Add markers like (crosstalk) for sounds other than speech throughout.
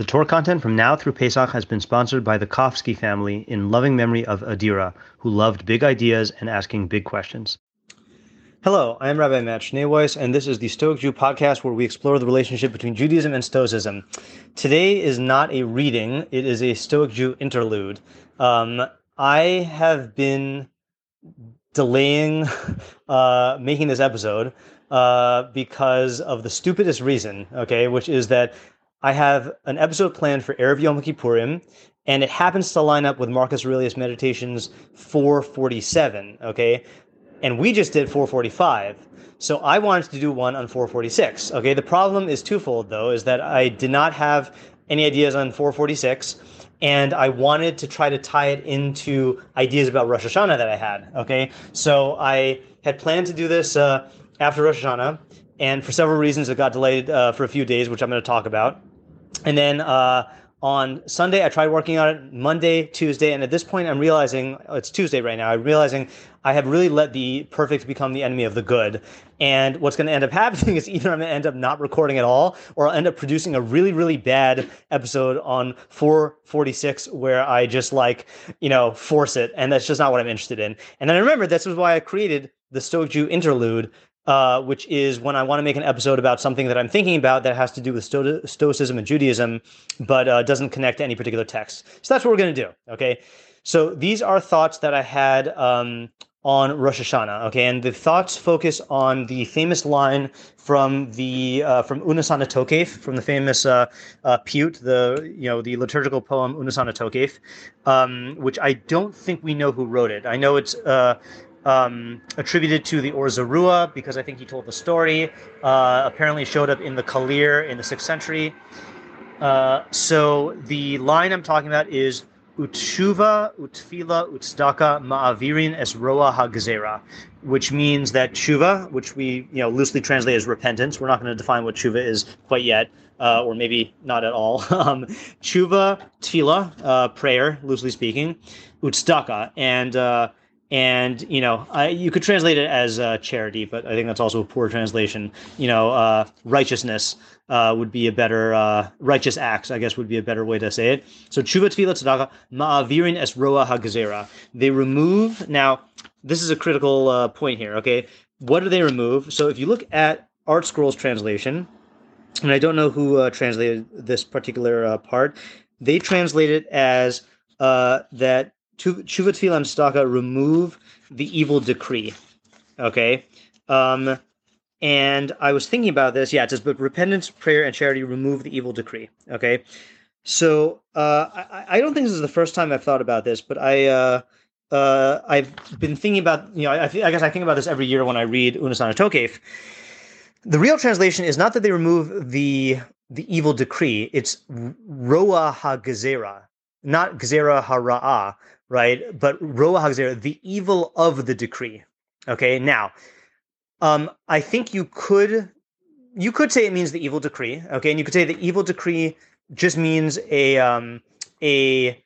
The Torah content from now through Pesach has been sponsored by the Kofsky family in loving memory of Adira, who loved big ideas and asking big questions. Hello, I am Rabbi Matt Schneeweiss, and this is the Stoic Jew podcast where we explore the relationship between Judaism and Stoicism. Today is not a reading, it is a Stoic Jew interlude. Um, I have been delaying (laughs) uh, making this episode uh, because of the stupidest reason, okay, which is that I have an episode planned for Erev Yom Kippurim, and it happens to line up with Marcus Aurelius Meditations 447. Okay, and we just did 445. So I wanted to do one on 446. Okay, the problem is twofold though, is that I did not have any ideas on 446, and I wanted to try to tie it into ideas about Rosh Hashanah that I had. Okay, so I had planned to do this uh, after Rosh Hashanah, and for several reasons it got delayed uh, for a few days, which I'm going to talk about. And then uh, on Sunday, I tried working on it. Monday, Tuesday, and at this point, I'm realizing it's Tuesday right now. I'm realizing I have really let the perfect become the enemy of the good. And what's going to end up (laughs) happening is either I'm going to end up not recording at all, or I'll end up producing a really, really bad episode on 446 where I just like, you know, force it. And that's just not what I'm interested in. And then I remember this was why I created the Stoic Jew interlude uh, which is when I want to make an episode about something that I'm thinking about that has to do with Sto- Stoicism and Judaism, but uh, doesn't connect to any particular text. So that's what we're going to do. Okay. So these are thoughts that I had um, on Rosh Hashanah. Okay, and the thoughts focus on the famous line from the uh, from Unesaneh Tokef, from the famous uh, uh, Piyut, the you know the liturgical poem Unesaneh Tokef, um, which I don't think we know who wrote it. I know it's uh, um, attributed to the Or Zarua because I think he told the story. Uh, apparently showed up in the Kalir in the sixth century. Uh, so the line I'm talking about is Utshuva, Utfila, Utzdaka, Ma'avirin es Roa HaGzera, which means that tshuva, which we you know loosely translate as repentance, we're not going to define what tshuva is quite yet, uh, or maybe not at all. (laughs) um, tshuva, tefillah, uh, prayer, loosely speaking, Utzdaka, and uh, and you know I, you could translate it as uh, charity but i think that's also a poor translation. You know uh, righteousness uh, would be a better uh, righteous acts i guess would be a better way to say it. So tshuva tzedakah ma'avirin es roa hagazera they remove now this is a critical uh, point here okay? What do they remove? So if you look at ArtScroll's translation and i don't know who uh, translated this particular part they translate it as that Tshuva Tefillah and Staka remove the evil decree. Okay. Um, and I was thinking about this. Yeah, it says, but repentance, prayer, and charity remove the evil decree. Okay. So uh, I, I don't think this is the first time I've thought about this, but I uh, uh, I've been thinking about you know I, I, guess I think about this every year when I read Unesaneh Tokef. The real translation is not that they remove the the evil decree; it's roa ha not gezerah hara'ah, right? But Roa Hagzer, the evil of the decree. Okay, now, um, I think you could you could say it means the evil decree. Okay, and you could say the evil decree just means a um, a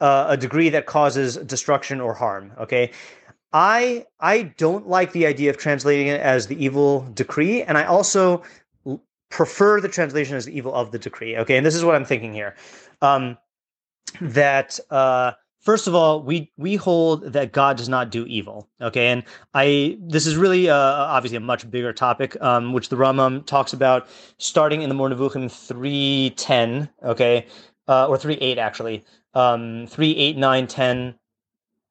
uh, a degree that causes destruction or harm. Okay. I I don't like the idea of translating it as the evil decree, and I also prefer the translation as the evil of the decree. Okay, and this is what I'm thinking here: um, that uh, first of all, we we hold that God does not do evil. Okay, and I this is really uh, obviously a much bigger topic, um, which the Rambam talks about starting in the Moreh Nevuchim three ten. Okay, uh, or three eight actually. Um, three eight nine ten.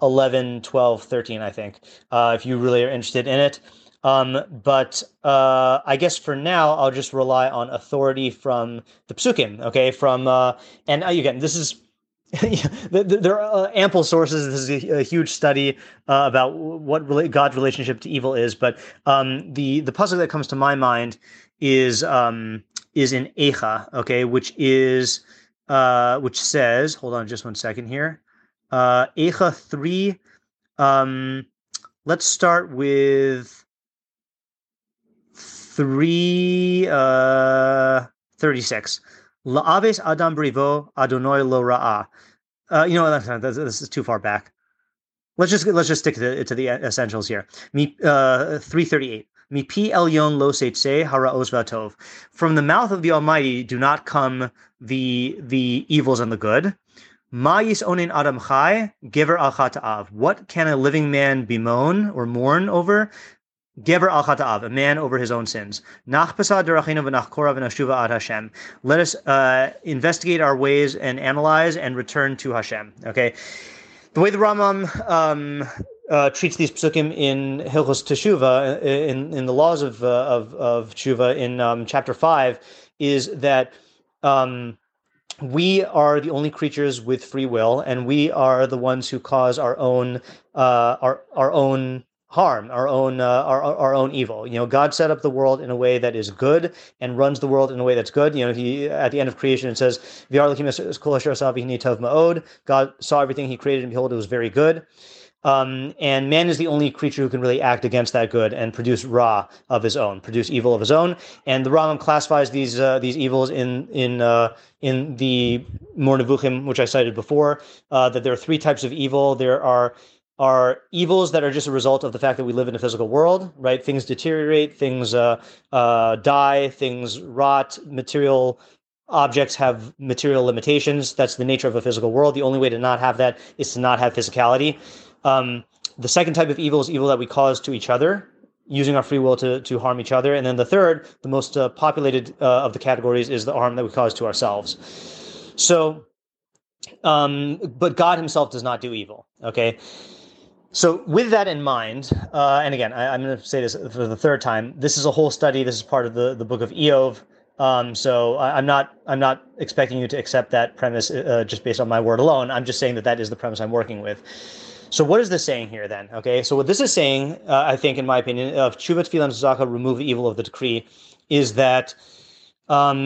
11 12 13 i think uh, if you really are interested in it um, but uh, I guess for now, I'll just rely on authority from the psukim. Okay, from uh, and uh, again, this is (laughs) there are uh, ample sources. This is a, huge study uh, about what God's relationship to evil is. But um, the the puzzle that comes to my mind is um, is in Eicha, okay, which is uh, which says, hold on just one second here. Uh, Eicha three. Um, let's start with three uh, thirty six. La'aves Adam Brivo Adonai Lo Ra'ah. Uh, you know, this, is too far back. Let's just let's just stick to, to the essentials here. Me, uh, three thirty eight. Mipi elyon lo seitse hara vatov. From the mouth of the Almighty do not come the the evils and the good. Ma'is onin adam chai, giver al. What can a living man bemoan or mourn over? Geber al chata'av, a man over his own sins. Nach derachinu v'nachkora v'nashuva ad Hashem. Let us uh, investigate our ways and analyze and return to Hashem. Okay, the way the Rambam um, uh, treats these psukim in Hilchos Teshuva, in in the laws of uh, of of Teshuva in um, chapter five, is that. Um, we are the only creatures with free will, and we are the ones who cause our own uh, our our own harm, our own uh, our our own evil. You know, God set up the world in a way that is good and runs the world in a way that's good. You know, he at the end of creation it says, God saw everything He created, and behold, it was very good. Um, and man is the only creature who can really act against that good and produce ra of his own, produce evil of his own. And the Rambam classifies these uh, these evils in in uh, in the Mor which I cited before. Uh, that there are three types of evil. There are are evils that are just a result of the fact that we live in a physical world, right? Things deteriorate, things uh, uh, die, things rot, material objects have material limitations. That's the nature of a physical world. The only way to not have that is to not have physicality. Um, the second type of evil is evil that we cause to each other, using our free will to, to harm each other. And then the third, the most uh, populated uh, of the categories, is the harm that we cause to ourselves. So, um, but God Himself does not do evil. Okay. So, with that in mind, uh, and again, I, am going to say this for the third time. This is a whole study. This is part of the, the book of Iyov. Um, so I, am not I'm not expecting you to accept that premise uh, just based on my word alone. I'm just saying that that is the premise I'm working with. So what is this saying here then? Okay, so what this is saying, uh, I think, in my opinion, of Chuvat Filan Zaka, remove the evil of the decree, is that um,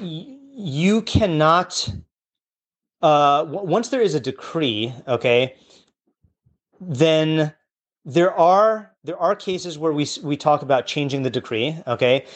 y- you cannot. Uh, w- once there is a decree, okay, then there are there are cases where we we talk about changing the decree, okay,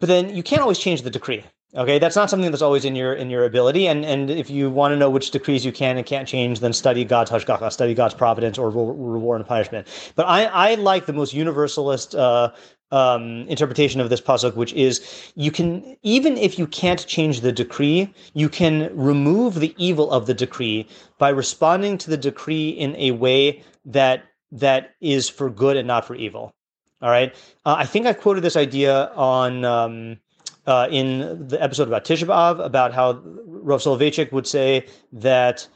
but then you can't always change the decree. Okay, that's not something that's always in your in your ability. And and if you want to know which decrees you can and can't change, then study God's hashgacha, study God's providence or reward and punishment. But I I like the most universalist uh, um, interpretation of this pasuk, which is you can even if you can't change the decree, you can remove the evil of the decree by responding to the decree in a way that that is for good and not for evil. All right, uh, I think I quoted this idea on. Um, uh, in the episode about Tisha B'Av about how Rav Soloveitchik would say that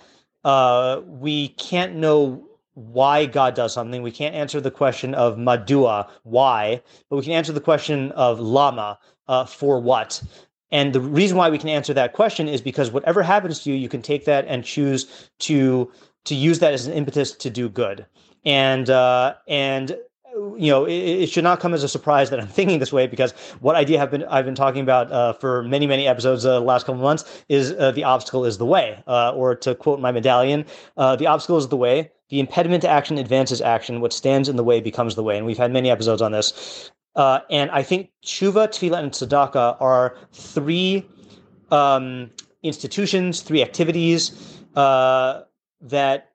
uh, we can't know why God does something. We can't answer the question of madua, why, but we can answer the question of lama, uh, for what. And the reason why we can answer that question is because whatever happens to you, you can take that and choose to to use that as an impetus to do good. And uh, and you know, it, it, should not come as a surprise that I'm (laughs) thinking this way because what idea have been I've been talking about uh, for many many episodes uh, the last couple months is uh, the obstacle is the way, uh, or to quote my medallion, uh, the obstacle is the way. The impediment to action advances action. What stands in the way becomes the way. And we've had many episodes on this. Uh, and I think tshuva, tefillah, and tzedakah are three um, institutions, three activities that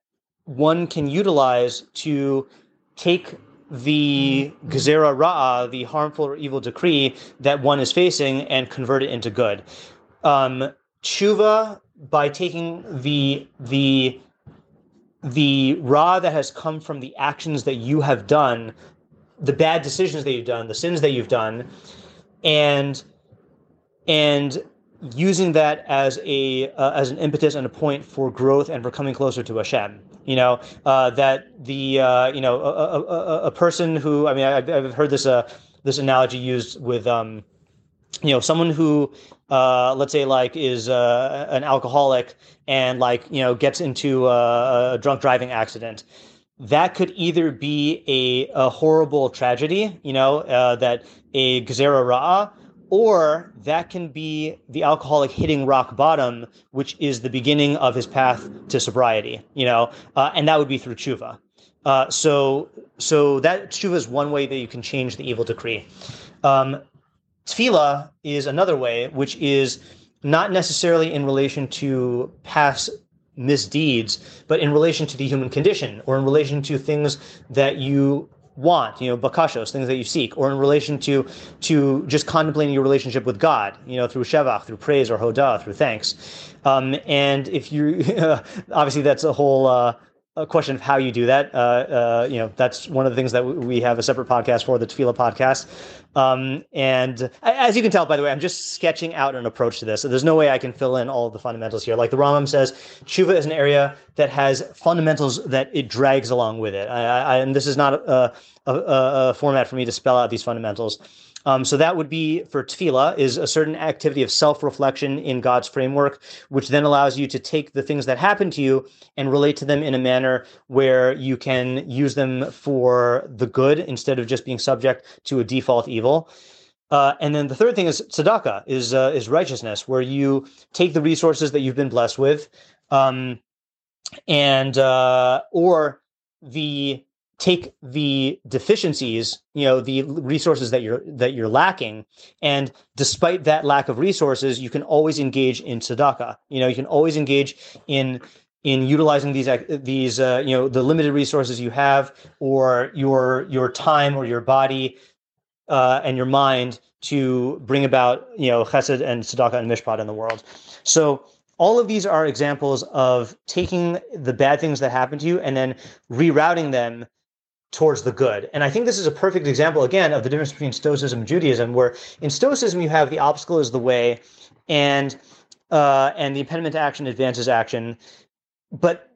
one can utilize to take the gezerah ra'ah, the harmful or evil decree that one is facing, and convert it into good. Um, tshuva, by taking the the the ra that has come from the actions that you have done, the bad decisions that you've done, the sins that you've done, and and using that as a uh, as an impetus and a point for growth and for coming closer to Hashem. You know uh, that the uh, you know a, a, a, person who I mean I, have heard this uh, this analogy used with um, you know someone who uh, let's say like is uh, an alcoholic and like you know gets into a, a drunk driving accident that could either be a, a horrible tragedy, you know, uh, that a gezerah ra'ah, or that can be the alcoholic hitting rock bottom, which is the beginning of his path to sobriety. You know, uh, and that would be through tshuva. Uh, so, so that tshuva is one way that you can change the evil decree. Um, tefillah is another way, which is not necessarily in relation to past misdeeds, but in relation to the human condition or in relation to things that you want, you know, bakashos, things that you seek, or in relation to to just contemplating your relationship with God, you know, through shevach, through praise or hoda, through thanks. Um, and if you, (laughs) obviously, that's a whole. Uh, a question of how you do that. Uh, uh, you know, that's one of the things that we have a separate podcast for, the Tefillah podcast. Um, and as you can tell, by the way, I'm just sketching out an approach to this. So there's no way I can fill in all of the fundamentals here. Like the Rambam says, tshuva is an area that has fundamentals that it drags along with it. I, I, and this is not a, a, a format for me to spell out these fundamentals. Um, so that would be for tefillah is a certain activity of self-reflection in God's framework, which then allows you to take the things that happen to you and relate to them in a manner where you can use them for the good instead of just being subject to a default evil. Uh, and then the third thing is tzedakah, is uh, is righteousness, where you take the resources that you've been blessed with, um, and uh, or the take the deficiencies you know the resources that you're that you're lacking. And despite that lack of resources you can always engage in tzedakah. You know you can always engage in in utilizing these these uh, you know the limited resources you have or your your time or your body uh, and your mind to bring about you know chesed and tzedakah and mishpat in the world. So all of these are examples of taking the bad things that happen to you and then rerouting them towards the good. And I think this is a perfect example, again, of the difference between Stoicism and Judaism, where in Stoicism you have the obstacle is the way, and uh, and the impediment to action advances action, but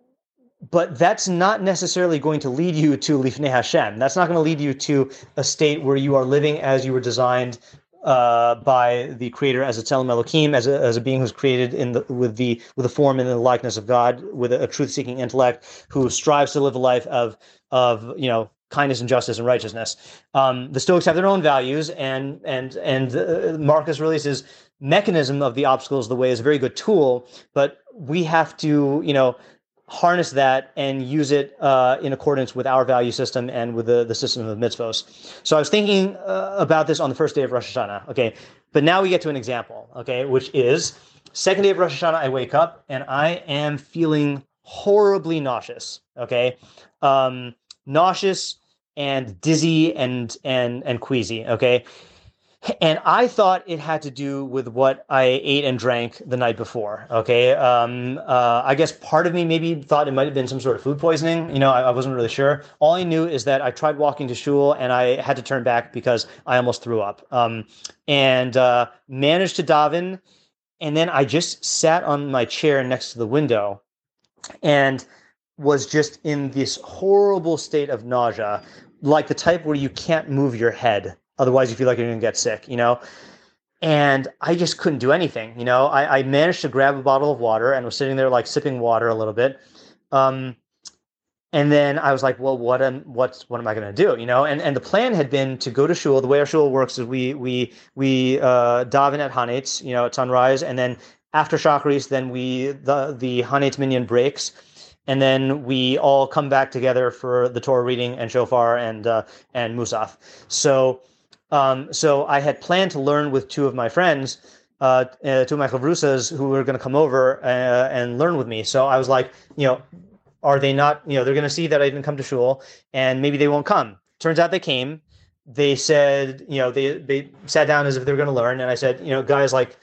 but that's not necessarily going to lead you to Lifnei Hashem. That's not going to lead you to a state where you are living as you were designed uh, by the creator as a Tzelem Elohim, as a, as a being who's created in the, with the with the form and the likeness of God, with a, a truth-seeking intellect, who strives to live a life of of you know kindness and justice and righteousness. Um, the Stoics have their own values, and and and uh, Marcus Aurelius's mechanism of the obstacles the way is a very good tool, but we have to you know harness that and use it uh, in accordance with our value system and with the, the system of mitzvos. So I was thinking uh, about this on the first day of Rosh Hashanah. Okay, but now we get to an example. Okay, which is second day of Rosh Hashanah. I wake up and I am feeling horribly nauseous. Okay, um, nauseous and dizzy and and and queasy. Okay, and I thought it had to do with what I ate and drank the night before. Okay, um, uh, I guess part of me maybe thought it might have been some sort of food poisoning. You know, I, I, wasn't really sure. All I knew is that I tried walking to shul and I had to turn back because I almost threw up. Um, and uh, managed to daven, and then I just sat on my chair next to the window, and was just in this horrible state of nausea, like the type where you can't move your head Otherwise, you feel like you're going to get sick, you know? And I just couldn't do anything, you know? I, I, managed to grab a bottle of water and was sitting there like sipping water a little bit. Um, and then I was like, well, what am what's what am I going to do? You know, and and the plan had been to go to shul. The way our shul works is we we we uh, daven at Hanetz, you know, at sunrise, and then after Shacharis, then we the the Hanetz minyan breaks, and then we all come back together for the Torah reading and shofar and uh, and musaf. So um, so I had planned to learn with two of my friends, uh, uh, two of my chavrusas who were going to come over uh, and learn with me. So I was like, you know, are they not? You know, they're going to see that I didn't come to shul, and maybe they won't come. Turns out they came. They said, you know, they they sat down as if they were going to learn, and I said, you know, guys, like,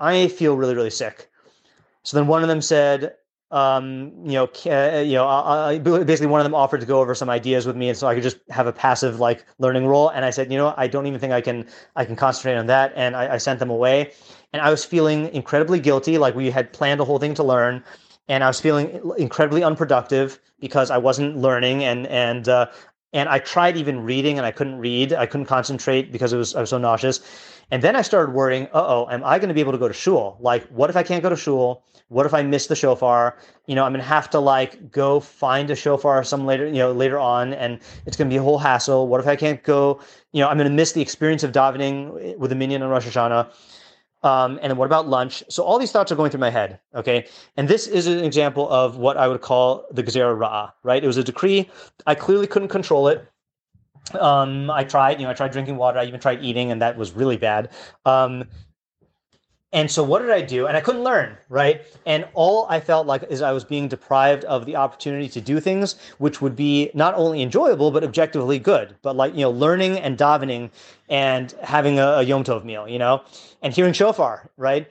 I feel really really sick. So then one of them said, um, you know, uh, you know, I, basically one of them offered to go over some ideas with me, and so I could just have a passive like learning role. And I said, you know, I don't even think I can I can concentrate on that, and I, I sent them away. And I was feeling incredibly guilty, like we had planned a whole thing to learn, and I was feeling incredibly unproductive because I wasn't learning, and and uh, and I tried even reading, and I couldn't read, I couldn't concentrate because it was I was so nauseous. And then I started worrying, uh oh, am I going to be able to go to shul? Like, what if I can't go to shul? What if I miss the shofar? You know, I'm to have to like go find a shofar some later, you know, later on, and it's to be a whole hassle. What if I can't go? You know, I'm to miss the experience of davening with a minyan on Rosh Hashanah. Um, and what about lunch? So all these thoughts are going through my head. Okay, and this is an example of what I would call the gezerah ra'ah. Right? It was a decree. I clearly couldn't control it um, I tried, you know, I tried drinking water. I even tried eating, and that was really bad. Um, And so what did I do? And I couldn't learn, right? And all I felt like is I was being deprived of the opportunity to do things which would be not only enjoyable but objectively good. But like, you know, learning and davening and having a, a Yom Tov meal, you know, and hearing shofar, right?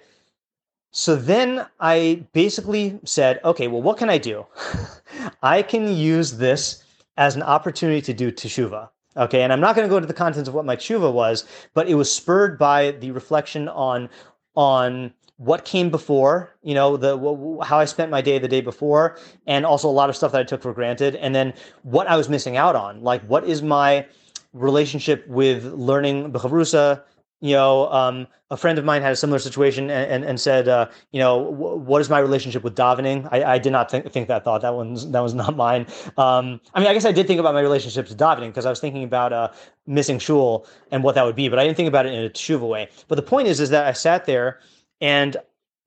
So then I basically said, okay, well, what can I do? (laughs) I can use this as an opportunity to do teshuva. Okay, and I'm not going to go into the contents of what my tshuva was, but it was spurred by the reflection on on what came before, you know, the how I spent my day the day before, and also a lot of stuff that I took for granted, and then what I was missing out on. Like, what is my relationship with learning bechavrusa? You know, um, a friend of mine had a similar situation and, and, and said, uh, you know, w- what is my relationship with davening? I, I did not think, think that thought. That one's that was (laughs) not mine. Um, I mean, I guess I did think about my relationship to davening because I was thinking about uh, missing shul and what that would be, but I didn't think about it in a teshuva way. But the point is, is that I sat there and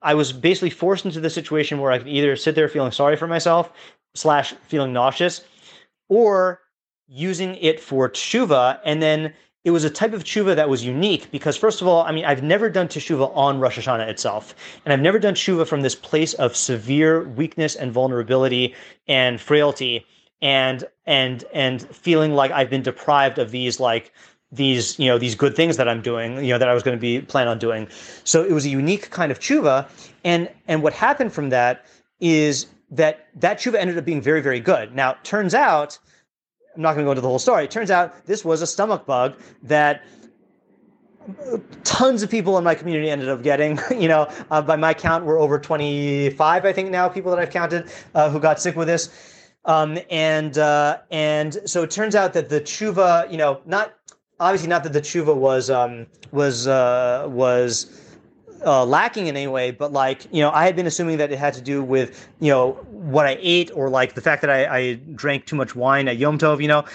I was basically forced into the situation where I could either sit there feeling sorry for myself slash feeling nauseous, or using it for teshuva and then it was a type of tshuva that was unique because, first of all, I mean, I've never done teshuva on Rosh Hashanah itself, and I've never done teshuva from this place of severe weakness and vulnerability and frailty, and and and feeling like I've been deprived of these like these you know these good things that I'm doing, you know, that I was going to be plan on doing. So it was a unique kind of tshuva, and and what happened from that is that that tshuva ended up being very very good. Now, it turns out I'm not going to go into the whole story. It turns out this was a stomach bug that tons of people in my community ended up getting. (laughs) You know, uh, by my count, we're over 25, I think now, people that I've counted uh, who got sick with this. Um, and uh, and so it turns out that the tshuva, you know, not obviously not that the tshuva was um, was uh, was uh, lacking in any way, but like you know, I had been assuming that it had to do with you know what I ate or like the fact that I, I drank too much wine at Yom Tov. You know,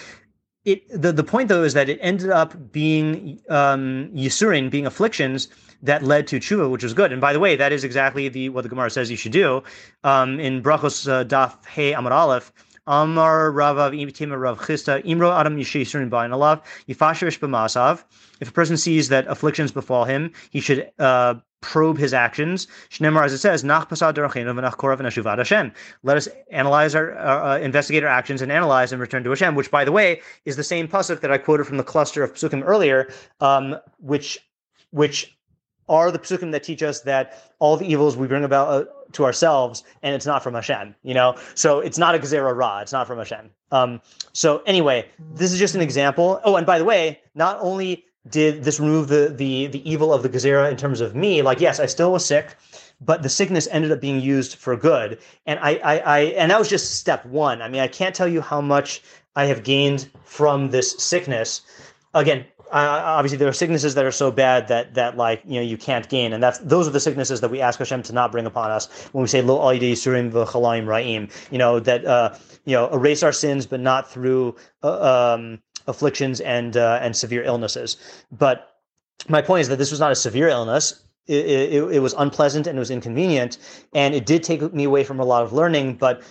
it the the point though is that it ended up being um, yisurin, being afflictions that led to tshuva, which was good. And by the way, that is exactly the what the Gemara says you should do um, in Brachos uh, Daf Hey Amar Aleph. Amar Ravav Imitima Rav Chisda Imro Adam Yishisurin Bain Alav Yifashirish B'Masav. If a person sees that afflictions befall him, he should uh, probe his actions. Shnemar, as it says, Nach Hashem. Let us analyze our, uh, investigate our actions and analyze and return to Hashem, which, by the way, is the same pasuk that I quoted from the cluster of psukim earlier, um, which, which are the psukim that teach us that all the evils we bring about uh, to ourselves, and it's not from Hashem, you know? So it's not a Gezerah Ra, it's not from Hashem. Um, so anyway, this is just an example. Oh, and by the way, not only did this remove the the the evil of the Gezerah in terms of me, like yes, I still was sick, but the sickness ended up being used for good. And I, I, I and that was just step one. I mean, I can't tell you how much I have gained from this sickness. Again, uh, obviously there are sicknesses that are so bad that that like you know you can't gain, and that's those are the sicknesses that we ask Hashem to not bring upon us when we say lo surim v'chalayim ra'im. You know that uh, you know erase our sins, but not through uh, um, afflictions and uh, and severe illnesses. But my point is that this was not a severe illness. It, it, it was unpleasant and it was inconvenient, and it did take me away from a lot of learning. But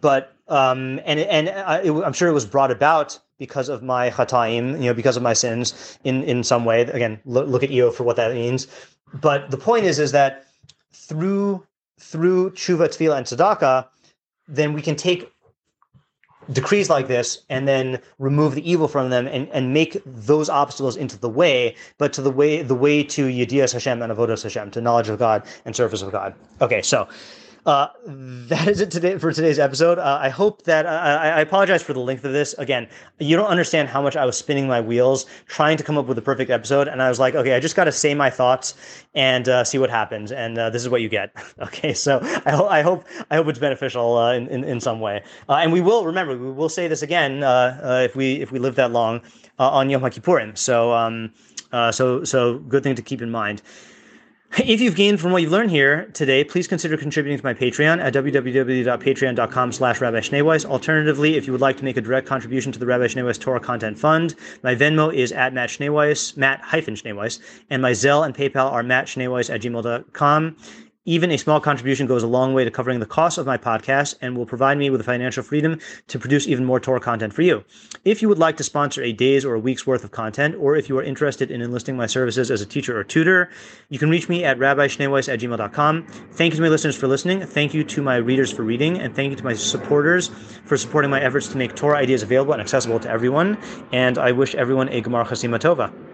but um, and and I, I'm sure it was brought about because of my chataim, you know, because of my sins in in some way. Again, look, look at Eo for what that means. But the point is, is that through through tshuva, tefillah, and tzedakah, then we can take decrees like this and then remove the evil from them and, and make those obstacles into the way, but to the way the way to Yedias Hashem and Avodas Hashem, to knowledge of God and service of God. Okay, so uh, that is it today for today's episode. Uh, I hope that uh, I, I, apologize for the length of this. Again, you don't understand how much I was spinning my wheels trying to come up with the perfect episode, and I was like, okay, I just got to say my thoughts and uh, see what happens, and uh, this is what you get. (laughs) okay, so I, I, hope I hope it's beneficial uh, in, in, in some way, and we will remember we will say this again if we if we live that long on Yom Kippurim. So um, so so good thing to keep in mind. If you've gained from what you've learned here today, please consider contributing to my Patreon at www.patreon.com slash Rabbi Schneeweiss. Alternatively, if you would like to make a direct contribution to the Rabbi Schneeweiss Torah Content Fund, my Venmo is at Matt Schneeweiss, Matt hyphen Schneeweiss, and my Zelle and PayPal are mattschneeweiss at gmail.com. Even a small contribution goes a long way to covering the cost of my podcast and will provide me with the financial freedom to produce even more Torah content for you. If you would like to sponsor a day's or a week's worth of content, or if you are interested in enlisting my services as a teacher or tutor, you can reach me at rabbischneeweiss at gmail.com. Thank you to my listeners for listening. Thank you to my readers for reading. And thank you to my supporters for supporting my efforts to make Torah ideas available and accessible to everyone. And I wish everyone a Gemar Chasima Tova.